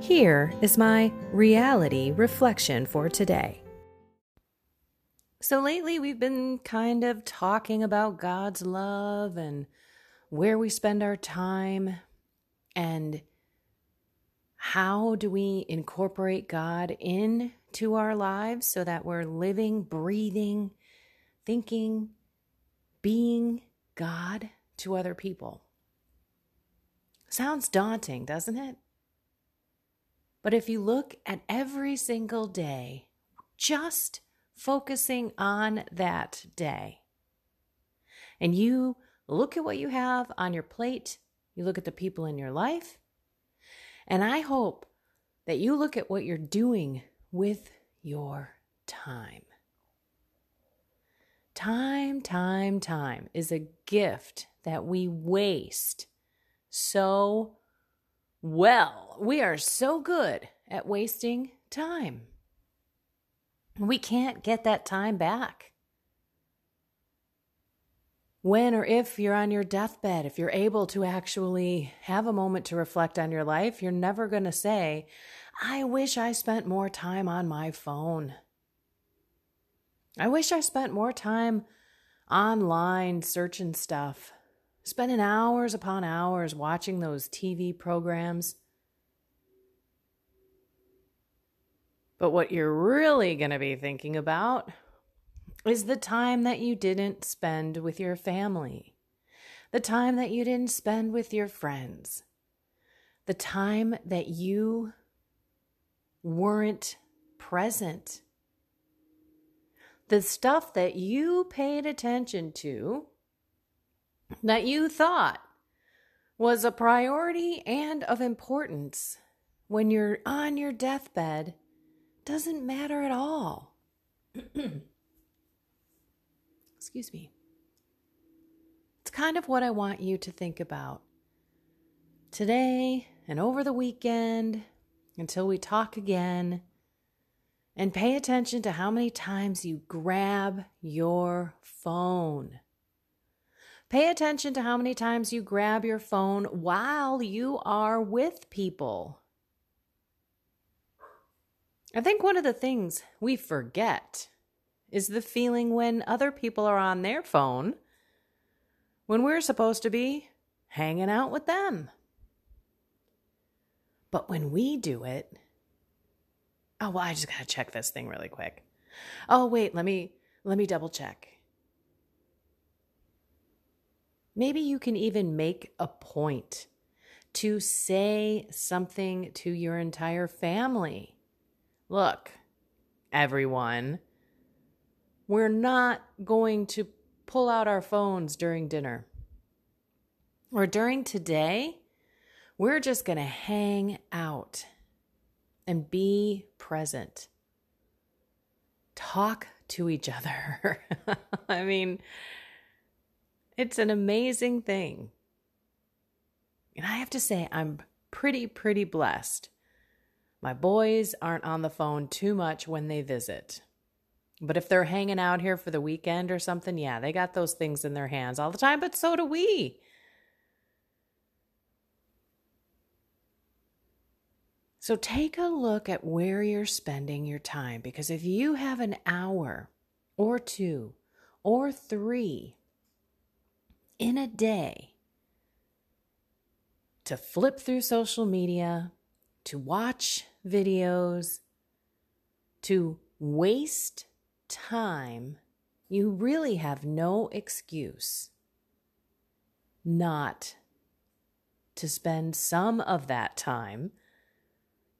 Here is my reality reflection for today. So, lately we've been kind of talking about God's love and where we spend our time and how do we incorporate God into our lives so that we're living, breathing, thinking, being God to other people. Sounds daunting, doesn't it? But if you look at every single day, just focusing on that day, and you look at what you have on your plate, you look at the people in your life, and I hope that you look at what you're doing with your time. Time, time, time is a gift that we waste so well, we are so good at wasting time. We can't get that time back. When or if you're on your deathbed, if you're able to actually have a moment to reflect on your life, you're never going to say, I wish I spent more time on my phone. I wish I spent more time online searching stuff spending hours upon hours watching those TV programs. But what you're really going to be thinking about is the time that you didn't spend with your family, the time that you didn't spend with your friends, the time that you weren't present, the stuff that you paid attention to that you thought was a priority and of importance when you're on your deathbed doesn't matter at all. Excuse me. It's kind of what I want you to think about today and over the weekend until we talk again. And pay attention to how many times you grab your phone. Pay attention to how many times you grab your phone while you are with people. I think one of the things we forget is the feeling when other people are on their phone when we're supposed to be hanging out with them. But when we do it, oh well, I just gotta check this thing really quick. Oh wait, let me let me double check. Maybe you can even make a point to say something to your entire family. Look, everyone, we're not going to pull out our phones during dinner or during today. We're just going to hang out and be present. Talk to each other. I mean, it's an amazing thing. And I have to say, I'm pretty, pretty blessed. My boys aren't on the phone too much when they visit. But if they're hanging out here for the weekend or something, yeah, they got those things in their hands all the time, but so do we. So take a look at where you're spending your time because if you have an hour or two or three in a day to flip through social media, to watch videos, to waste time, you really have no excuse not to spend some of that time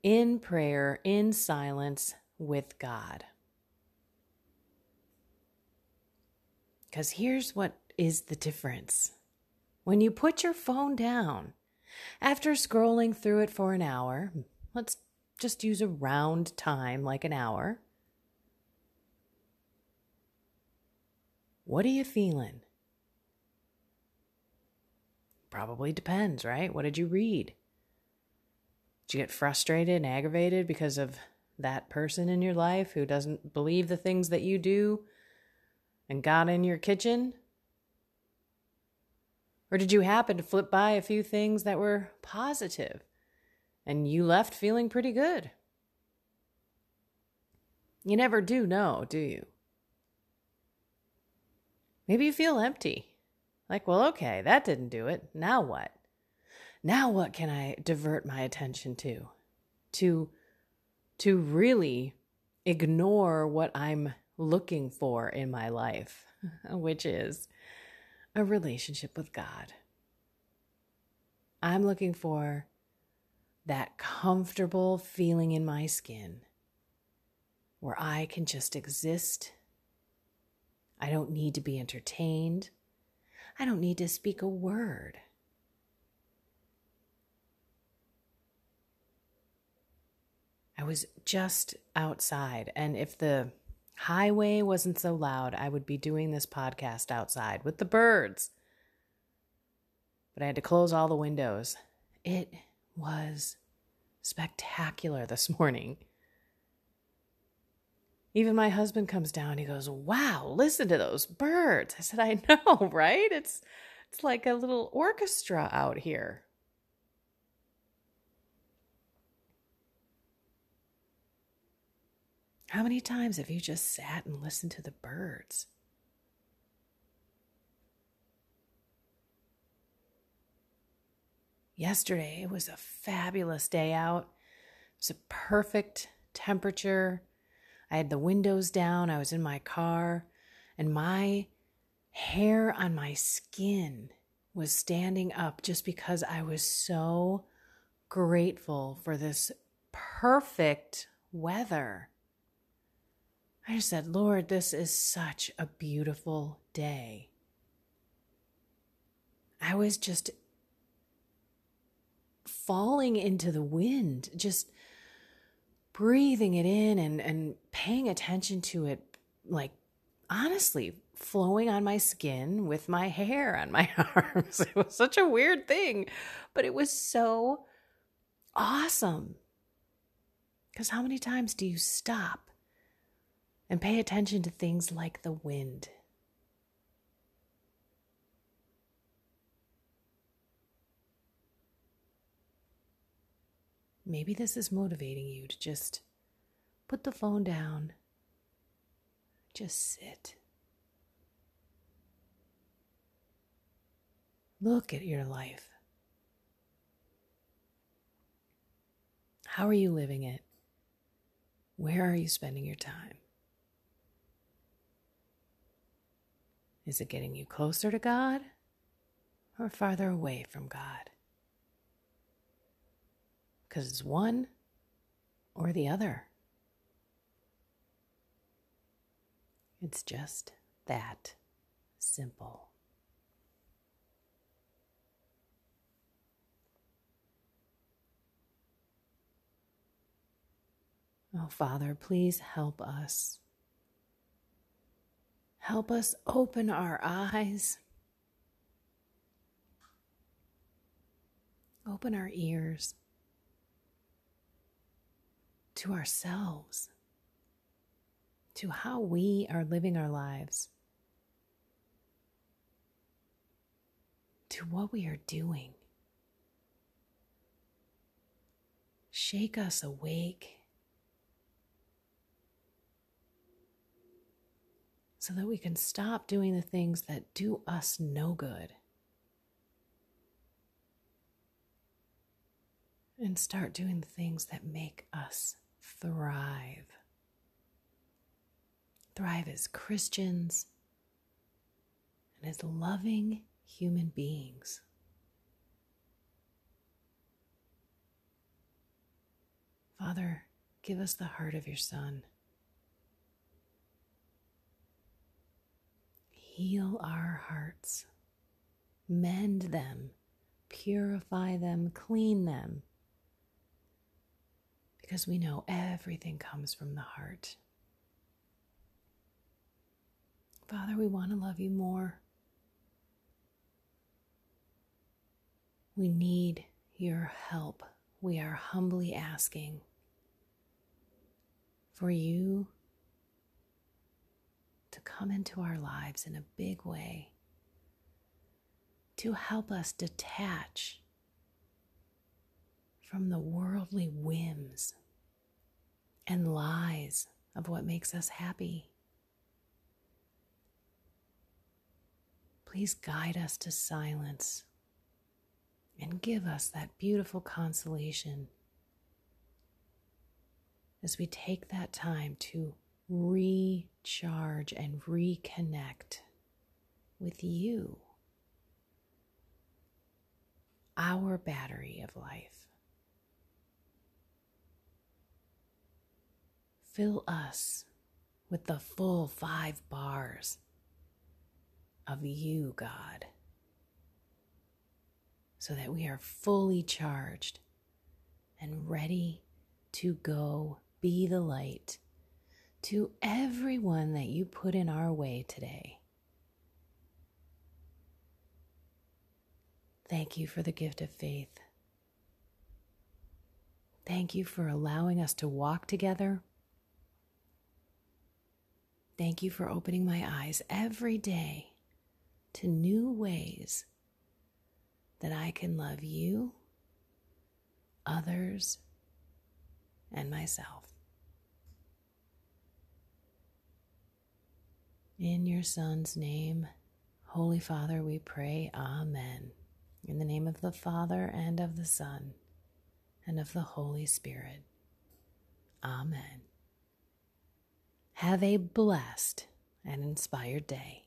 in prayer, in silence with God. Because here's what is the difference. When you put your phone down, after scrolling through it for an hour, let's just use a round time like an hour. What are you feeling? Probably depends, right? What did you read? Did you get frustrated and aggravated because of that person in your life who doesn't believe the things that you do and got in your kitchen? Or did you happen to flip by a few things that were positive and you left feeling pretty good? You never do know, do you? Maybe you feel empty. Like, well, okay, that didn't do it. Now what? Now what can I divert my attention to? To to really ignore what I'm looking for in my life, which is a relationship with God. I'm looking for that comfortable feeling in my skin where I can just exist. I don't need to be entertained. I don't need to speak a word. I was just outside, and if the highway wasn't so loud, I would be doing this podcast outside with the birds. But I had to close all the windows. It was spectacular this morning. Even my husband comes down. He goes, "Wow, listen to those birds." I said, "I know, right? It's it's like a little orchestra out here." How many times have you just sat and listened to the birds? Yesterday, it was a fabulous day out. It was a perfect temperature. I had the windows down, I was in my car, and my hair on my skin was standing up just because I was so grateful for this perfect weather. I just said, Lord, this is such a beautiful day. I was just falling into the wind, just breathing it in and, and paying attention to it, like honestly, flowing on my skin with my hair on my arms. It was such a weird thing, but it was so awesome. Because how many times do you stop and pay attention to things like the wind? Maybe this is motivating you to just put the phone down, just sit. Look at your life. How are you living it? Where are you spending your time? Is it getting you closer to God or farther away from God? because it's one or the other. It's just that simple. Oh, Father, please help us. Help us open our eyes, open our ears to ourselves, to how we are living our lives, to what we are doing. Shake us awake so that we can stop doing the things that do us no good. and start doing the things that make us thrive. thrive as Christians and as loving human beings. Father, give us the heart of your Son. Heal our hearts, mend them, purify them, clean them, because we know everything comes from the heart. Father, we want to love you more. We need your help. We are humbly asking for you to come into our lives in a big way, to help us detach from the worldly whims and lies of what makes us happy. Please guide us to silence and give us that beautiful consolation as we take that time to recharge and reconnect with you, our battery of life. Fill us with the full five bars of you, God, so that we are fully charged and ready to go be the light to everyone that you put in our way today. Thank you for the gift of faith. Thank you for allowing us to walk together. Thank you for opening my eyes every day to new ways that I can love you, others, and myself. In your Son's name, Holy Father, we pray, Amen. In the name of the Father, and of the Son, and of the Holy Spirit. Amen. Have a blessed and inspired day.